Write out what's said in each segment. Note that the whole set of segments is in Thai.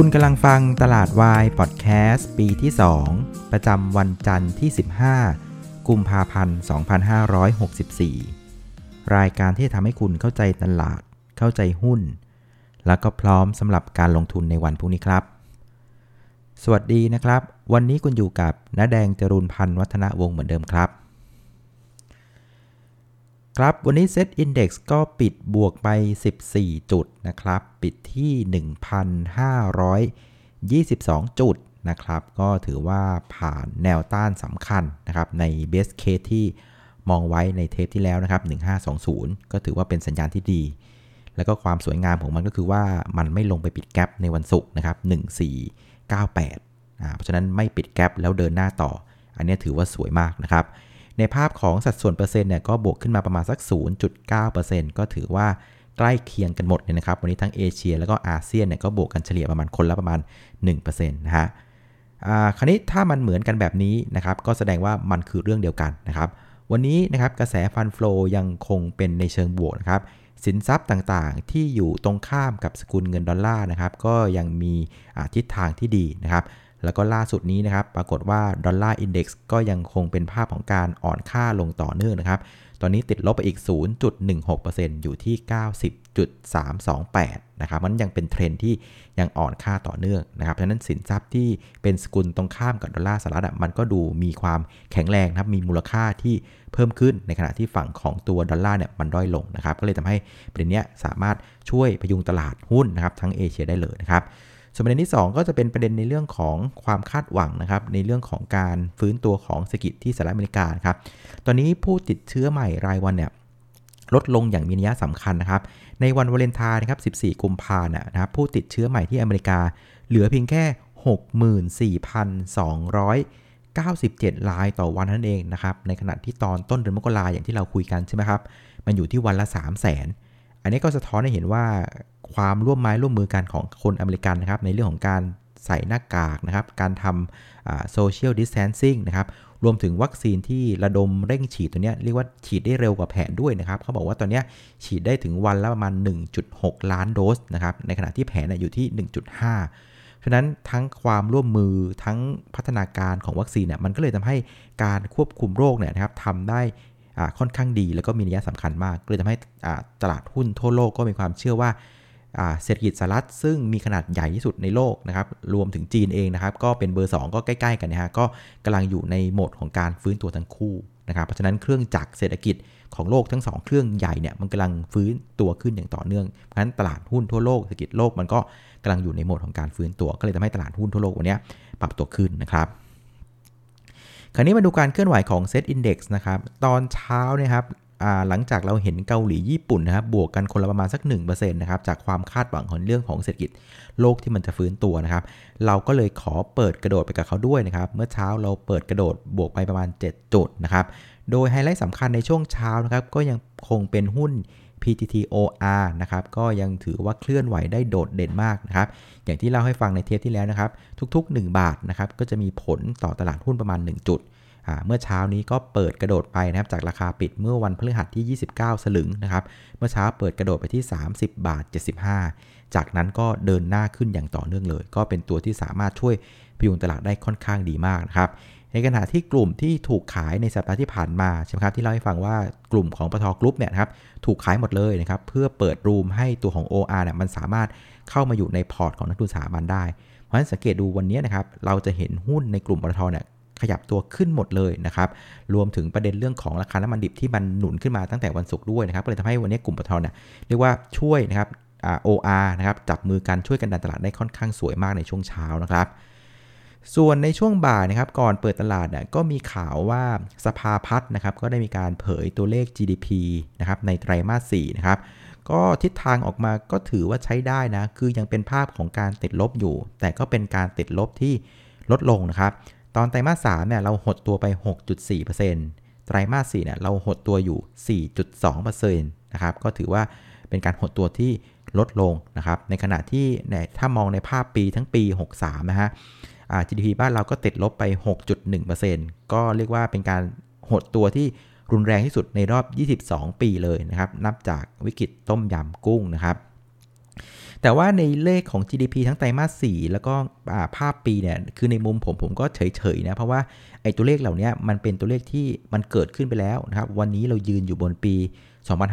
คุณกำลังฟังตลาดวายพอดแคสต์ปีที่ 2 ประจำวันจันทร์ที่ 15 กุมภาพันธ์ 2564 รายการที่ทำให้คุณเข้าใจตลาด เข้าใจหุ้น แล้วก็พร้อมสำหรับการลงทุนในวันพรุ่งนี้ครับ สวัสดีนะครับ วันนี้คุณอยู่กับน้าแดงจรุนพันธ์วัฒนวงศ์เหมือนเดิมครับ ครับ วันนี้ Set Index ก็ปิดบวกไป 14 จุดนะครับ ปิดที่ 1,522 จุดนะครับ ก็ถือว่าผ่านแนวต้านสำคัญนะครับ ใน Best Case ที่มองไว้ในเทปที่แล้วนะครับ 1520 ก็ถือว่าเป็นสัญญาณที่ดี แล้วก็ความสวยงามของมันก็คือว่ามันไม่ลงไปปิดแกลบในวันศุกร์นะครับ 1498อ่าเพราะฉะนั้นไม่ปิดแกลบแล้วเดินหน้าต่อ อันนี้ถือว่าสวยมากนะครับ ในภาพของสัดส่วนเปอร์เซ็นต์เนี่ยก็บวกขึ้นมาประมาณสัก 0.9%ก็ถือว่าใกล้เคียงกันหมดเลยนะครับ วันนี้ทั้งเอเชียแล้วก็อาเซียนเนี่ยก็บวกกันเฉลี่ยประมาณคนละประมาณ 1%นะฮะคราวนี้ถ้ามันเหมือนกันแบบนี้นะครับ ก็แสดงว่ามันคือเรื่องเดียวกันนะครับ วันนี้นะครับกระแส fund flow ยังคงเป็นในเชิงบวกนะครับ สินทรัพย์ต่างๆ ที่อยู่ตรงข้ามกับสกุลเงินดอลลาร์นะครับ ก็ยังมีทิศทางที่ดีนะครับ แล้วก็ล่าสุดนี้นะครับ ปรากฏว่า Dollar Index ก็ยังคงเป็นภาพของการอ่อนค่าลงต่อเนื่องนะครับ ตอนนี้ติดลบไปอีก 0.16%อยู่ที่ 90.328 นะครับ มันยังเป็นเทรนที่ยังอ่อนค่าต่อเนื่องนะครับเพราะฉะนั้นสินทรัพย์ที่เป็นสกุลตรงข้ามกับดอลลาร์สหรัฐมันก็ดูมีความแข็งแรงนะครับ มีมูลค่าที่เพิ่มขึ้นในขณะที่ฝั่งของตัวดอลลาร์เนี่ยมันด้อยลงนะครับ ก็เลยทำให้ประเด็นนี้สามารถช่วยพยุงตลาดหุ้นนะครับทั้งเอเชียได้เลยนะครับ ส่วนประเด็นที่ 2 ก็จะเป็นประเด็นในเรื่องของความคาดหวังนะครับ ในเรื่องของการฟื้นตัวของเศรษฐกิจที่สหรัฐอเมริกาครับ ตอนนี้ผู้ติดเชื้อใหม่รายวันเนี่ยลดลงอย่างมีนัยสำคัญนะครับ ในวันวาเลนไทน์นะครับ 14 กุมภาพันธ์นะครับ ผู้ติดเชื้อใหม่ที่อเมริกา เหลือเพียงแค่ 64,297 รายต่อวันนั่นเองนะครับ ในขณะที่ตอนต้นเดือนมกราอย่างที่เราคุยกันใช่ไหมครับ มันอยู่ที่วันละ 3 0 0 0 0 0 อันนี้ก็สะท้อนให้เห็นว่าความร่วมไม้ร่วมมือกันของคนอเมริกันนะครับในเรื่องของการใส่หน้ากากนะครับ การทำโซเชียลดิสแทนซิ่งนะครับ รวมถึงวัคซีนที่ระดมเร่งฉีดตัวนี้เรียกว่าฉีดได้เร็วกว่าแผนด้วยนะครับ เขาบอกว่าตอนนี้ฉีดได้ถึงวันละประมาณ 1.6 ล้านโดสนะครับ ในขณะที่แผนอยู่ที่ 1.5เพราะนั้นทั้งความร่วมมือทั้งพัฒนาการของวัคซีนเนี่ยมันก็เลยทำให้การควบคุมโรคเนี่ยนะครับทำได้ ค่อนข้างดี แล้วก็มีนัยสำคัญมากก็เลยทำให้ตลาดหุ้นทั่วโลกก็มีความเชื่อว่าเศรษฐกิจสหรัฐซึ่งมีขนาดใหญ่ที่สุดในโลกนะครับรวมถึงจีนเองนะครับก็เป็นเบอร์ 2 ก็ใกล้ๆกันนะฮะก็กำลังอยู่ในโหมดของการฟื้นตัวทั้งคู่นะครับเพราะฉะนั้นเครื่องจักรเศรษฐกิจของโลกทั้ง 2 เครื่องใหญ่เนี่ยมันกำลังฟื้นตัวขึ้นอย่างต่อเนื่องเพราะฉะนั้นตลาดหุ้นทั่วโลกเศรษฐกิจโลกมันก็กำลังอยู่ในโหมดของการฟื้นตัว ก็เลยทำให้ตลาดหุ้นทั่วโลกวันนี้ปรับตัวขึ้นนะครับ คราวนี้มาดูการเคลื่อนไหวของ Set Index นะครับ ตอนเช้านะครับหลังจากเราเห็นเกาหลีญี่ปุ่นนะครับบวกกันคนละประมาณสัก1%นะครับจากความคาดหวังของเรื่องของเศรษฐกิจโลกที่มันจะฟื้นตัวนะครับ เราก็เลยขอเปิดกระโดดไปกับเขาด้วยนะครับ เมื่อเช้าเราเปิดกระโดดบวกไปประมาณ 7 จุดนะครับ โดยไฮไลท์สำคัญในช่วงเช้านะครับก็ยังคงเป็นหุ้น PTTOR นะครับก็ยังถือว่าเคลื่อนไหวได้โดดเด่นมากนะครับอย่างที่เล่าให้ฟังในเทปที่แล้วนะครับทุกๆ 1 บาทนะครับก็จะมีผลต่อตลาดหุ้นประมาณ 1 จุดเมื่อเช้านี้ก็เปิดกระโดดไปนะครับจากราคาปิดเมื่อวันพฤหัสที่ 29 สลึงนะครับเมื่อเช้าเปิดกระโดดไปที่ 30 บาท 75 จากนั้นก็เดินหน้าขึ้นอย่างต่อเนื่องเลย ก็เป็นตัวที่สามารถช่วยพยุงตลาดได้ค่อนข้างดีมากนะครับ ในขณะที่กลุ่มที่ถูกขายในสัปดาห์ที่ผ่านมาใช่ไหมครับที่เล่าให้ฟังว่ากลุ่มของปตทกรุ๊ปเนี่ยครับถูกขายหมดเลยนะครับเพื่อเปิด room ให้ตัวของ OR เนี่ยมันสามารถเข้ามาอยู่ในพอร์ตของนักทุนสถาบันได้ เพราะฉะนั้นสังเกตดูวันนี้นะครับเราจะเห็นหุ้นในกลุ่มปทเนี่ยขยับตัวขึ้นหมดเลยนะครับรวมถึงประเด็นเรื่องของราคาน้ำมันดิบที่มันหนุนขึ้นมาตั้งแต่วันศุกร์ด้วยนะครับก็เลยทำให้วันนี้กลุ่มปทเนี่ยเรียกว่าช่วยนะครับ OR นะครับจับมือกันช่วยกันดันตลาดได้ค่อนข้างสวยมากในช่วงเช้านะครับ ส่วนในช่วงบ่ายนะครับก่อนเปิดตลาดก็มีข่าวว่าสภาพัฒน์นะครับก็ได้มีการเผยตัวเลข GDP นะครับในไตรมาส4นะครับก็ทิศทางออกมาก็ถือว่าใช้ได้นะ คือยังเป็นภาพของการติดลบอยู่ แต่ก็เป็นการติดลบที่ลดลงนะครับ ตอนไตรมาสสามเนี่ยเราหดตัวไป 6.4%ไตรมาส4เนี่ยเราหดตัวอยู่ 4.2%นะครับ ก็ถือว่าเป็นการหดตัวที่ลดลงนะครับ ในขณะที่ถ้ามองในภาพปีทั้งปี 63 นะฮะ GDP บ้านเราก็ติดลบไป 6.1%ก็เรียกว่าเป็นการหดตัวที่รุนแรงที่สุดในรอบ 22 ปีเลยนะครับ นับจากวิกฤตต้มยำกุ้งนะครับ แต่ว่าในเลขของ GDP ทั้งไตรมาส 4 แล้วก็ภาพปีเนี่ย คือในมุมผมผมก็เฉยๆนะ เพราะว่าไอ้ตัวเลขเหล่านี้มันเป็นตัวเลขที่มันเกิดขึ้นไปแล้วนะครับ วันนี้เรายืนอยู่บนปี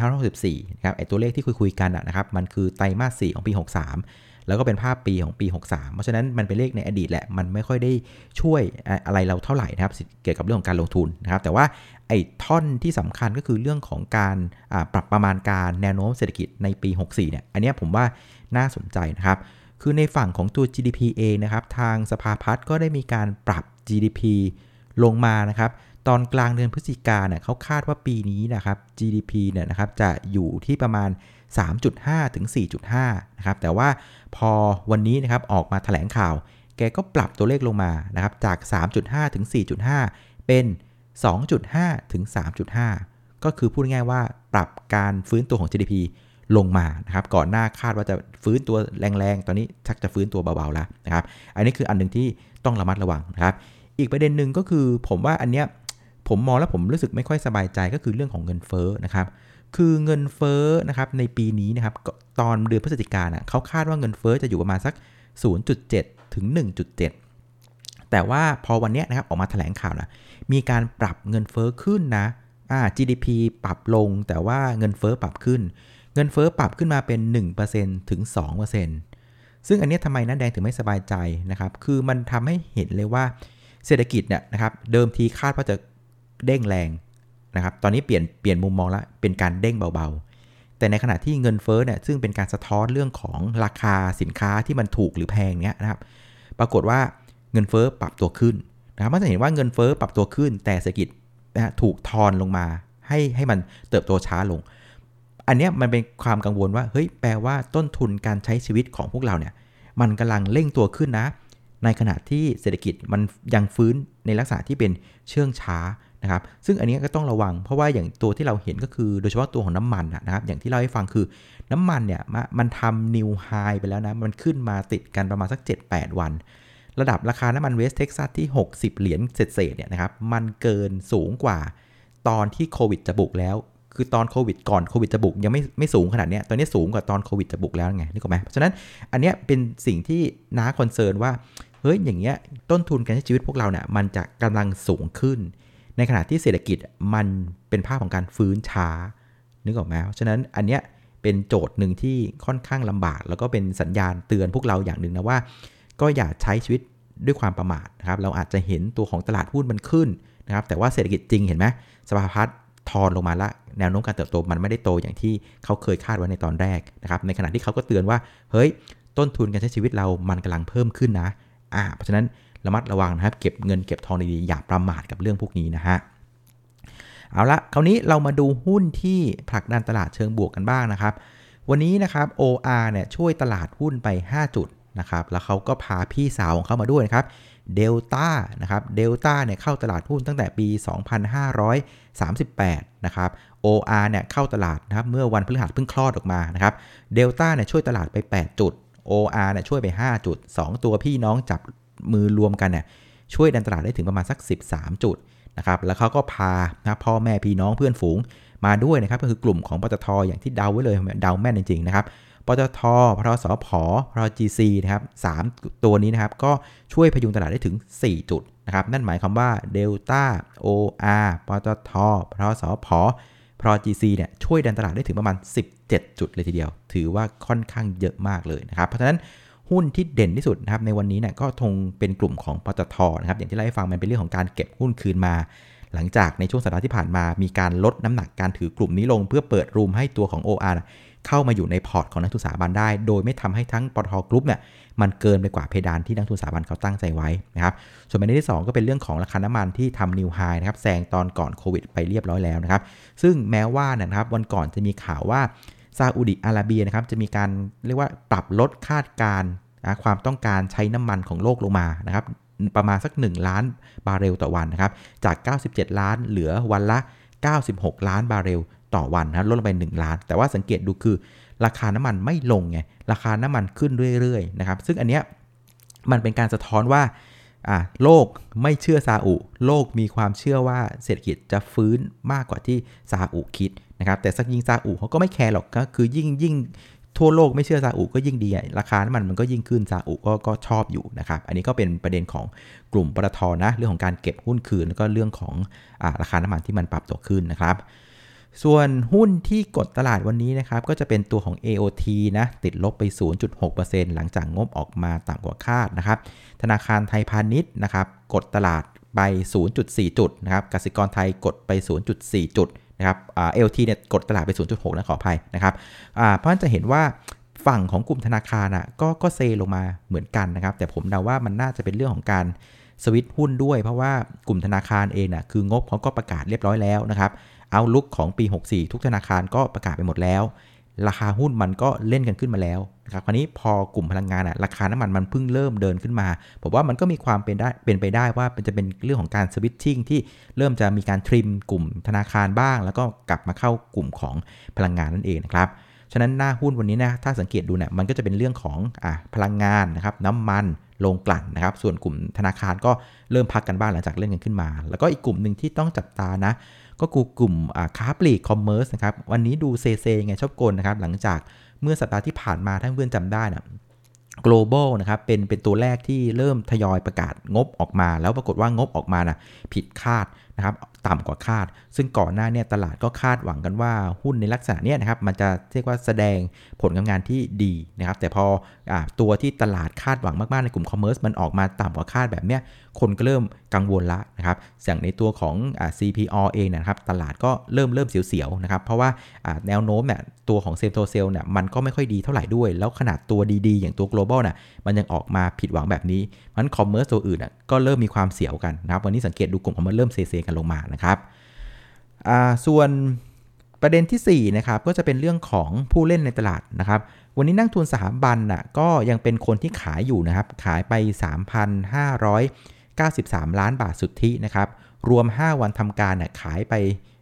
2564 นะครับ ไอ้ตัวเลขที่คุยๆกันนะครับ มันคือไตรมาส 4 ของปี 63 แล้วก็เป็นภาพปีของปี 63 เพราะฉะนั้นมันเป็นเลขในอดีตแหละ มันไม่ค่อยได้ช่วยอะไรเราเท่าไหร่นะครับ เกี่ยวกับเรื่องของการลงทุนนะครับ แต่ว่าไอ้ท่อนที่สำคัญก็คือเรื่องของการปรับประมาณการแนวโน้มเศรษฐกิจในปี 64 เนี่ย อันนี้ผมว่าน่าสนใจนะครับ คือในฝั่งของตัว GDP เองนะครับ ทางสภาพัฒน์ก็ได้มีการปรับ GDP ลงมานะครับตอนกลางเดือนพฤศจิกาเนี่ยเขาคาดว่าปีนี้นะครับ GDP เนี่ยนะครับจะอยู่ที่ประมาณ 3.5 ถึง 4.5 นะครับ แต่ว่าพอวันนี้นะครับออกมาแถลงข่าว แกก็ปรับตัวเลขลงมานะครับจาก 3.5 ถึง 4.5 เป็น 2.5 ถึง 3.5 ก็คือพูดง่ายๆว่าปรับการฟื้นตัวของ GDP ลงมานะครับก่อนหน้าคาดว่าจะฟื้นตัวแรงๆ ตอนนี้ชักจะฟื้นตัวเบาๆแล้วนะครับ อันนี้คืออันหนึ่งที่ต้องระมัดระวังนะครับ อีกประเด็นหนึ่งก็คือผมว่าอันเนี้ยผมมองแล้วผมรู้สึกไม่ค่อยสบายใจก็คือเรื่องของเงินเฟ้อนะครับ คือเงินเฟ้อนะครับในปีนี้นะครับตอนเดือนพฤศจิกายนเขาคาดว่าเงินเฟ้อจะอยู่ประมาณสัก 0.7 ถึง 1.7 แต่ว่าพอวันนี้นะครับออกมาแถลงข่าวนะมีการปรับเงินเฟ้อขึ้นนะอ่า GDP ปรับลงแต่ว่าเงินเฟ้อปรับขึ้น เงินเฟ้อปรับขึ้นมาเป็น 1%ถึง 2%ซึ่งอันนี้ทำไมนั่นแดงถึงไม่สบายใจนะครับ คือมันทำให้เห็นเลยว่าเศรษฐกิจเนี่ยนะครับ เดิมทีคาดว่าจะเด้งแรง นะครับ ตอนนี้เปลี่ยนเปลี่ยนมุมมองแล้วเป็นการเด้งเบาๆ แต่ในขณะที่เงินเฟ้อเนี่ยซึ่งเป็นการสะท้อนเรื่องของราคาสินค้าที่มันถูกหรือแพงเนี่ยนะครับ ปรากฏว่าเงินเฟ้อปรับตัวขึ้นนะครับมันจะเห็นว่าเงินเฟ้อปรับตัวขึ้น แต่เศรษฐกิจนะถูกทอนลงมาให้ให้มันเติบโตช้าลง อันนี้มันเป็นความกังวลว่าเฮ้ยแปลว่าต้นทุนการใช้ชีวิตของพวกเราเนี่ยมันกำลังเร่งตัวขึ้นนะ ในขณะที่เศรษฐกิจมันยังฟื้นในลักษณะที่เป็นเชื่องช้า นะครับซึ่งอันนี้ก็ต้องระวัง เพราะว่าอย่างตัวที่เราเห็นก็คือโดยเฉพาะตัวของน้ำมันนะครับอย่างที่เราให้ฟังคือน้ำมันเนี่ยมันทำ new high ไปแล้วนะมันขึ้นมาติดกันประมาณสัก 7-8 วัน ระดับราคาน้ำมันเวสเท็กซัสที่ 60 เหรียญเศษเนี่ยนะครับมันเกินสูงกว่าตอนที่โควิดจะบุกแล้วคือตอนโควิดก่อนโควิดจะบุกยังไม่ไม่สูงขนาดนี้ตอนนี้สูงกว่าตอนโควิดจะบุกแล้วไงนึกออกไหมเพราะฉะนั้นอันนี้เป็นสิ่งที่น้าคอนเซิร์นว่าเฮ้ยอย่างเงี้ยต้นทุนการใช้ชีวิตพวกเราเนี่ยมันจะกำลังสูงขึ้น ในขณะที่เศรษฐกิจมันเป็นภาพของการฟื้นช้า นึกออกไหมเพราะฉะนั้นอันเนี้ยเป็นโจทย์หนึ่งที่ค่อนข้างลำบาก แล้วก็เป็นสัญญาณเตือนพวกเราอย่างหนึ่งนะว่า ก็อย่าใช้ชีวิตด้วยความประมาทนะครับ เราอาจจะเห็นตัวของตลาดหุ้นมันขึ้นนะครับ แต่ว่าเศรษฐกิจจริงเห็นไหมสภาพัฒน์ทอนลงมาละ แนวโน้มการเติบโตมันไม่ได้โตอย่างที่เขาเคยคาดไว้ในตอนแรกนะครับ ในขณะที่เขาก็เตือนว่า เฮ้ย ต้นทุนการใช้ชีวิตเรามันกำลังเพิ่มขึ้นนะ อ่า เพราะฉะนั้น ระมัดระวังนะครับ เก็บเงินเก็บทองดีๆ อย่าประมาทกับเรื่องพวกนี้นะฮะ เอาละคราวนี้เรามาดูหุ้นที่ผลักดันตลาดเชิงบวกกันบ้างนะครับ วันนี้นะครับ OR เนี่ยช่วยตลาดหุ้นไป 5 จุดนะครับ แล้วเขาก็พาพี่สาวของเขามาด้วยนะครับเดลต้านะครับเดลต้าเนี่ยเข้าตลาดหุ้นตั้งแต่ปี 2538 นะครับ OR เนี่ยเข้าตลาดนะครับเมื่อวันพฤหัสเพิ่งคลอดออกมานะครับเดลต้าเนี่ยช่วยตลาดไป 8 จุด OR เนี่ยช่วยไป 5 จุด 2 ตัวพี่น้องจับ มือรวมกันเนี่ยช่วยดันตลาดได้ถึงประมาณสัก 13 จุดนะครับแล้วเขาก็พานะพ่อแม่พี่น้องเพื่อนฝูงมาด้วยนะครับก็คือกลุ่มของปตทอย่างที่เดาไว้เลยเดาแม่นจริงๆนะครับปตทพทสพพจีซีนะครับ3ตัวนี้นะครับก็ช่วยพยุงตลาดได้ถึง 4 จุดนะครับนั่นหมายความว่าเดลต้า OR ปตท ปตทสผ PTTGC เนี่ยช่วยดันตลาดได้ถึงประมาณ 17 จุดเลยทีเดียว ถือว่าค่อนข้างเยอะมากเลยนะครับเพราะฉะนั้น หุ้นที่เด่นที่สุดนะครับในวันนี้เนี่ยก็คงเป็นกลุ่มของปตทนะครับอย่างที่เล่าให้ฟังมันเป็นเรื่องของการเก็บหุ้นคืนมา หลังจากในช่วงสัปดาห์ที่ผ่านมา มีการลดน้ำหนักการถือกลุ่มนี้ลง เพื่อเปิด room ให้ตัวของ OR เข้ามาอยู่ในพอร์ตของนักทุนสถาบันได้ โดยไม่ทำให้ทั้งปตทกรุ๊ปเนี่ยมันเกินไปกว่าเพดานที่นักทุนสถาบันเขาตั้งใจไว้นะครับส่วนประเด็นที่ 2 ก็เป็นเรื่องของราคาน้ำมันที่ทำ new high นะครับแซงตอนก่อนโควิดไปเรียบร้อยแล้วนะครับซึ่งแม้ว่านะครับวันก่อนจะมีข่าวว่า ซาอุดิอาระเบียนะครับจะมีการเรียกว่าปรับลดคาดการความต้องการใช้น้ำมันของโลกลงมานะครับประมาณสัก 1 ล้านบาร์เรลต่อวันนะครับจาก 97 ล้านเหลือวันละ 96 ล้านบาร์เรลต่อวันนะลดลงไป 1 ล้าน แต่ว่าสังเกตดูคือราคาน้ำมันไม่ลงไงราคาน้ำมันขึ้นเรื่อยๆนะครับซึ่งอันเนี้ยมันเป็นการสะท้อนว่า อ่าโลกไม่เชื่อซาอุ โลกมีความเชื่อว่าเศรษฐกิจจะฟื้นมากกว่าที่ซาอุคิดนะครับแต่สักยิงซาอุเขาก็ไม่แคร์หรอกก็คือยิ่งยิ่งทั่วโลกไม่เชื่อซาอุก็ยิ่งดีราคาน้ำมันมันก็ยิ่งขึ้นซาอุก็ก็ชอบอยู่นะครับ อันนี้ก็เป็นประเด็นของกลุ่มปตทนะ เรื่องของการเก็บหุ้นคืน แล้วก็เรื่องของอราคาน้ำมันที่มันปรับตัวขึ้นนะครับ ส่วนหุ้นที่กดตลาดวันนี้นะครับ ก็จะเป็นตัวของ AOT นะ ติดลบไป 0.6%หลังจากงบออกมาต่ำกว่าคาดนะครับ ธนาคารไทยพาณิชย์นะครับ กดตลาดไป 0.4 จุดนะครับกสิกรไทยกดไป 0.4 จุดนะครับเอลทีเนี่ยกดตลาดไป 0.6 นะขออภัยนะครับเพราะฉะนั้นจะเห็นว่าฝั่งของกลุ่มธนาคารอะก็ก็เซลงมาเหมือนกันนะครับ แต่ผมเดาว่ามันน่าจะเป็นเรื่องของการสวิตหุ้นด้วย เพราะว่ากลุ่มธนาคารเองน่ะคืองบเขาก็ประกาศเรียบร้อยแล้วนะครับ เอาลุกของปี 64 ทุกธนาคารก็ประกาศไปหมดแล้ว ราคาหุ้นมันก็เล่นกันขึ้นมาแล้วนะครับคราวนี้พอกลุ่มพลังงานอะราคาน้ำมันมันเพิ่งเริ่มเดินขึ้นมาผมว่ามันก็มีความเป็นได้เป็นไปได้ว่าจะเป็นเรื่องของการสวิตชิ่งที่เริ่มจะมีการทริมกลุ่มธนาคารบ้าง แล้วก็กลับมาเข้ากลุ่มของพลังงานนั่นเองนะครับฉะนั้นหน้าหุ้นวันนี้นะถ้าสังเกตดูเนี่ยมันก็จะเป็นเรื่องของอะพลังงานนะครับน้ำมันโรงกลั่นนะครับ ส่วนกลุ่มธนาคารก็เริ่มพักกันบ้างหลังจากเล่นกันขึ้นมา แล้วก็อีกกลุ่มหนึ่งที่ต้องจับตานะ ก็คือกลุ่มค้าปลีก commerce นะครับ วันนี้ดูเซเซไงชอบกลนะครับ หลังจากเมื่อสัปดาห์ที่ผ่านมาท่านเพื่อนจำได้นะ global นะครับเป็นเป็นตัวแรกที่เริ่มทยอยประกาศงบออกมา แล้วปรากฏว่างบออกมานะผิดคาดนะครับ ต่ำกว่าคาด ซึ่งก่อนหน้าเนี่ยตลาดก็คาดหวังกันว่าหุ้นในลักษณะนี้นะครับมันจะเรียกว่าแสดงผลการงานที่ดีนะครับแต่พออตัวที่ตลาดคาดหวังมากๆในกลุ่ม commerce มันออกมาต่ำกว่าคาดแบบเนี้ยคนก็เริ่มกังวลละนะครับอย่างในตัวของอ CPO เองนะครับตลาดก็เริ่มเริ่มเสียวๆนะครับเพราะว่าแนวโน้มเนี่ยตัวของ same store sale เนี่ยมันก็ไม่ค่อยดีเท่าไหร่ด้วย แล้วขนาดตัวดีๆ อย่างตัว global น่ะมันยังออกมาผิดหวังแบบนี้มัน commerce ตัวอื่นก็เริ่มมีความเสียวกันนะครับวันนี้สังเกตดูกลุ่ม commerce เริ่มเซๆกันลงมานะครับส่วนประเด็นที่4นะครับก็จะเป็นเรื่องของผู้เล่นในตลาดนะครับ วันนี้นักทุนสถาบันน่ะก็ยังเป็นคนที่ขายอยู่นะครับ ขายไป 3,593 ล้านบาทสุทธินะครับ รวม 5 วันทำการน่ะขายไป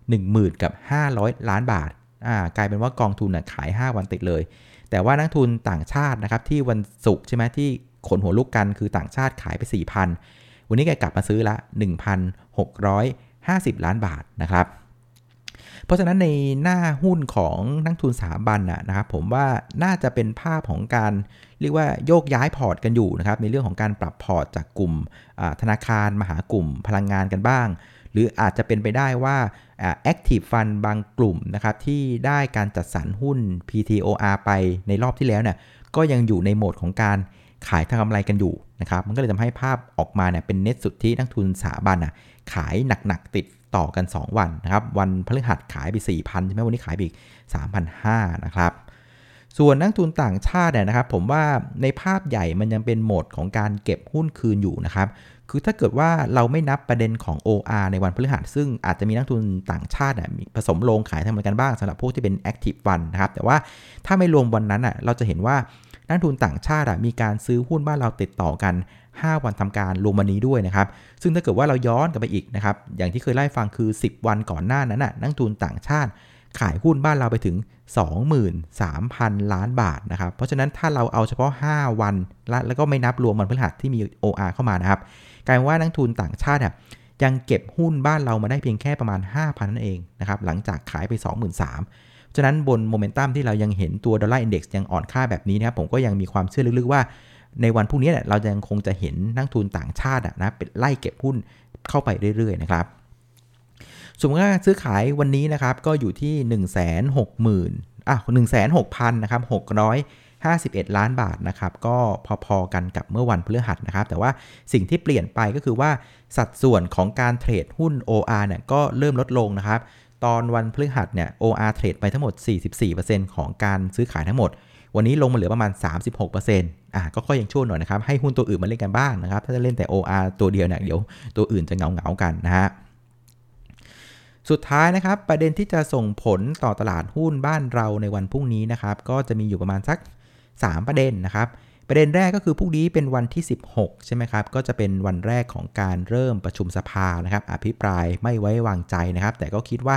10,000กับ 500 ล้านบาทอ่ากลายเป็นว่ากองทุนน่ะขาย 5 วันติดเลย แต่ว่านักทุนต่างชาตินะครับที่วันศุกร์ใช่ไหมที่ขนหัวลุกกันคือต่างชาติขายไป 4,000 วันนี้แกกลับมาซื้อละ 50 ล้านบาทนะครับ เพราะฉะนั้นในหน้าหุ้นของนักทุนสถาบันนะครับผมว่าน่าจะเป็นภาพของการเรียกว่าโยกย้ายพอร์ตกันอยู่นะครับในเรื่องของการปรับพอร์ตจากกลุ่มธนาคารมาหากลุ่มพลังงานกันบ้าง หรืออาจจะเป็นไปได้ว่า Active Fund บางกลุ่มนะครับที่ได้การจัดสรรหุ้น PTTOR ไปในรอบที่แล้วเนี่ยก็ยังอยู่ในโหมดของการขายทำกำไรกันอยู่ นะครับมันก็เลยทำให้ภาพออกมาเนี่ยเป็นเน็ตสุดที่นักทุนสถาบันอะขายหนักๆติดต่อกัน 2 วันนะครับ วันพฤหัสขายไป 4,000ใช่ไหมวันนี้ขายไปอีก 3,500 นะครับ ส่วนนักทุนต่างชาติเนี่ยนะครับ ผมว่าในภาพใหญ่มันยังเป็นโหมดของการเก็บหุ้นคืนอยู่นะครับ คือถ้าเกิดว่าเราไม่นับประเด็นของ OR ในวันพฤหัส ซึ่งอาจจะมีนักทุนต่างชาติมีผสมลงขายทำเหมือนกันบ้างสำหรับพวกที่เป็น Active Fund นะครับ แต่ว่าถ้าไม่รวมวันนั้นอะเราจะเห็นว่า นักทุนต่างชาติมีการซื้อหุ้นบ้านเราติดต่อกัน 5 วันทำการรวมวันนี้ด้วยนะครับ ซึ่งถ้าเกิดว่าเราย้อนกลับไปอีกนะครับ อย่างที่เคยไล่ฟังคือ 10 วันก่อนหน้านั้นน่ะนักทุนต่างชาติขายหุ้นบ้านเราไปถึง 23,000 ล้านบาทนะครับ เพราะฉะนั้นถ้าเราเอาเฉพาะ 5 วัน แล้วก็ไม่นับรวมวันพฤหัสที่มี OR เข้ามานะครับกลายว่านักทุนต่างชาติยังเก็บหุ้นบ้านเรามาได้เพียงแค่ประมาณ 5,000 นั่นเองนะครับ หลังจากขายไป 23,000 ฉะนั้นบนโมเมนตัมที่เรายังเห็นตัวดอลลาร์อินเด็กซ์ยังอ่อนค่าแบบนี้นะครับผมก็ยังมีความเชื่อลึกๆว่า ในวันพรุ่งนี้เนี่ยเรายังคงจะเห็นนักทุนต่างชาตินะเป็นไล่เก็บหุ้นเข้าไปเรื่อยๆนะครับสมมติว่าซื้อขายวันนี้นะครับก็อยู่ที่ 1 6 0 0 0 0อะ1 6 0 0 0นะครับ651 ล้านบาทนะครับก็พอๆกันกับเมื่อวันพฤหัสนะครับ แต่ว่าสิ่งที่เปลี่ยนไปก็คือว่าสัดส่วนของการเทรดหุ้น OR เนี่ยก็เริ่มลดลงนะครับ ตอนวันพฤหัสเนี่ย OR เทรดไปทั้งหมด 44%ของการซื้อขายทั้งหมด วันนี้ลงมาเหลือประมาณ 36%อะก็ค่อยยังชั่วหน่อยนะครับ ให้หุ้นตัวอื่นมาเล่นกันบ้างนะครับ ถ้าจะเล่นแต่ OR ตัวเดียวเนี่ยเดี๋ยวตัวอื่นจะเงาเงากันนะฮะสุดท้ายนะครับ ประเด็นที่จะส่งผลต่อตลาดหุ้นบ้านเราในวันพรุ่งนี้นะครับ ก็จะมีอยู่ประมาณสัก 3 ประเด็นนะครับ ประเด็นแรกก็คือพรุ่งนี้เป็นวันที่ 16 ใช่ไหมครับ ก็จะเป็นวันแรกของการเริ่มประชุมสภานะครับ อภิปรายไม่ไว้วางใจนะครับ แต่ก็คิดว่า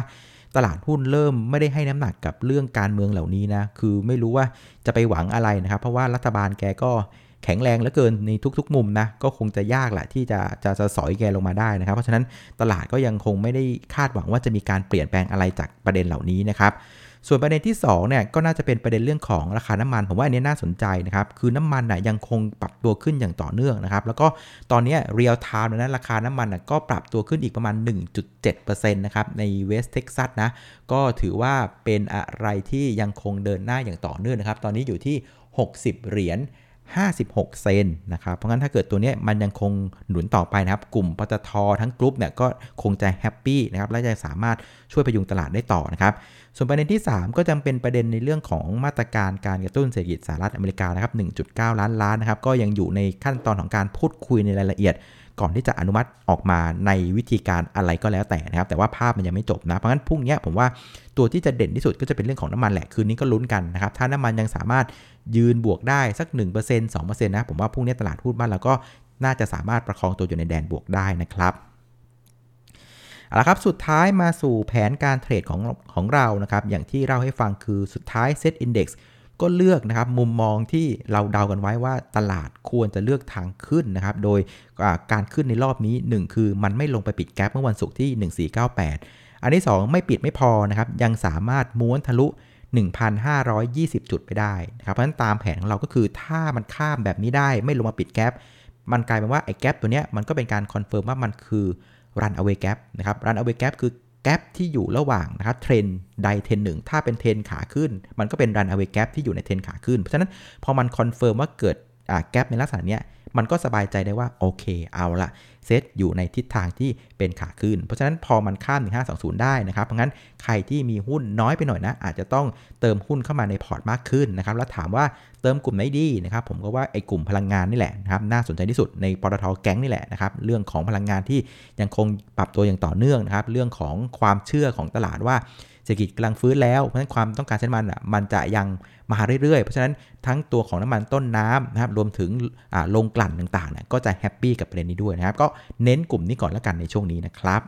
ตลาดหุ้นเริ่มไม่ได้ให้น้ำหนักกับเรื่องการเมืองเหล่านี้นะ คือไม่รู้ว่าจะไปหวังอะไรนะครับ เพราะว่ารัฐบาลแกก็แข็งแรงเหลือเกินในทุกๆ มุมนะ ก็คงจะยากแหละที่จะจะจะสอยแกลงมาได้นะครับ เพราะฉะนั้นตลาดก็ยังคงไม่ได้คาดหวังว่าจะมีการเปลี่ยนแปลงอะไรจากประเด็นเหล่านี้นะครับ ส่วนประเด็นที่2เนี่ยก็น่าจะเป็นประเด็นเรื่องของราคาน้ำมัน ผมว่าอันนี้น่าสนใจนะครับ คือน้ำมันน่ะยังคงปรับตัวขึ้นอย่างต่อเนื่องนะครับ แล้วก็ตอนนี้เรียลไทม์นะราคาน้ำมันน่ะก็ปรับตัวขึ้นอีกประมาณ 1.7%นะครับในเวสต์เท็กซัสนะ ก็ถือว่าเป็นอะไรที่ยังคงเดินหน้าอย่างต่อเนื่องนะครับ ตอนนี้อยู่ที่ 60 เหรียญ56 เซนนะครับ เพราะงั้นถ้าเกิดตัวนี้มันยังคงหนุนต่อไปนะครับ กลุ่มปตททั้งกลุ่มเนี่ยก็คงจะ happy นะครับ และจะสามารถช่วยพยุงตลาดได้ต่อนะครับ ส่วนประเด็นที่ 3 ก็จะเป็นประเด็นในเรื่องของมาตรการการกระตุ้นเศรษฐกิจสหรัฐอเมริกานะครับ 1.9 ล้านล้านนะครับ ก็ยังอยู่ในขั้นตอนของการพูดคุยในรายละเอียด ก่อนที่จะอนุมัติออกมาในวิธีการอะไรก็แล้วแต่นะครับ แต่ว่าภาพมันยังไม่จบนะ เพราะงั้นพรุ่งนี้ผมว่าตัวที่จะเด่นที่สุดก็จะเป็นเรื่องของน้ำมันแหละ คืนนี้ก็ลุ้นกันนะครับ ถ้าน้ำมันยังสามารถยืนบวกได้สัก 1% 2%นะ ผมว่าพรุ่งนี้ตลาดหุ้นบ้านเราก็น่าจะสามารถประคองตัวอยู่ในแดนบวกได้นะครับ เอาละครับสุดท้ายมาสู่แผนการเทรดของของเรานะครับอย่างที่เราให้ฟังคือสุดท้ายเซตอินดี x ก็เลือกนะครับมุมมองที่เราเดากันไว้ว่าตลาดควรจะเลือกทางขึ้นนะครับ โดยการขึ้นในรอบนี้ 1 คือมันไม่ลงไปปิด gap เมื่อวันศุกร์ที่ 1498 อันที่ 2 ไม่ปิดไม่พอนะครับ ยังสามารถม้วนทะลุ 1,520 จุดไปได้นะครับเพราะฉะนั้นตามแผนของเราก็คือถ้ามันข้ามแบบนี้ได้ไม่ลงมาปิด gap มันกลายเป็นว่าไอ้ gap ตัวเนี้ยมันก็เป็นการ confirm ว่ามันคือ run away gap นะครับ run away gap คือ gap ที่อยู่ระหว่างนะครับเทรนใดเทรนหนึ่งถ้าเป็นเทรนขาขึ้น มันก็เป็น run away gap ที่อยู่ในเทรนขาขึ้น เพราะฉะนั้นพอมัน confirm ว่าเกิด gap ในลักษณะนี้ มันก็สบายใจได้ว่าโอเคเอาละเซตอยู่ในทิศทางที่เป็นขาขึ้น เพราะฉะนั้นพอมันข้าม 1520 ได้นะครับ เพราะงั้นใครที่มีหุ้นน้อยไปหน่อยนะ อาจจะต้องเติมหุ้นเข้ามาในพอร์ตมากขึ้นนะครับ แล้วถามว่าเติมกลุ่มไหนดีนะครับ ผมก็ว่าไอ้กลุ่มพลังงานนี่แหละนะครับ น่าสนใจที่สุดในปตทแก๊งนี่แหละนะครับ เรื่องของพลังงานที่ยังคงปรับตัวอย่างต่อเนื่องนะครับ เรื่องของความเชื่อของตลาดว่า เศรษฐกิจกำลังฟื้นแล้วเพราะฉะนั้นความต้องการใช้น้ำมันอะมันจะยังมาเรื่อยๆ เพราะฉะนั้นทั้งตัวของน้ำมันต้นน้ำนะครับรวมถึงลงกลั่นต่างๆเนี่ยก็จะแฮปปี้กับประเด็นนี้ด้วยนะครับ ก็เน้นกลุ่มนี้ก่อนแล้วกันในช่วงนี้นะครับ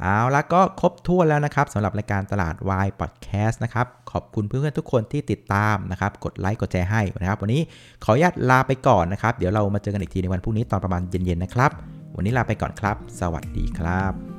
เอาละก็ครบถ้วแล้วนะครับสำหรับรายการตลาดวายพอดแคสต์นะครับ ขอบคุณเพื่อนๆทุกคนที่ติดตามนะครับ กดไลค์กดแชร์ให้นะครับ วันนี้ขออนุญาตลาไปก่อนนะครับ เดี๋ยวเรามาเจอกันอีกทีในวันพรุ่งนี้ตอนประมาณเย็นๆนะครับ วันนี้ลาไปก่อนครับ สวัสดีครับ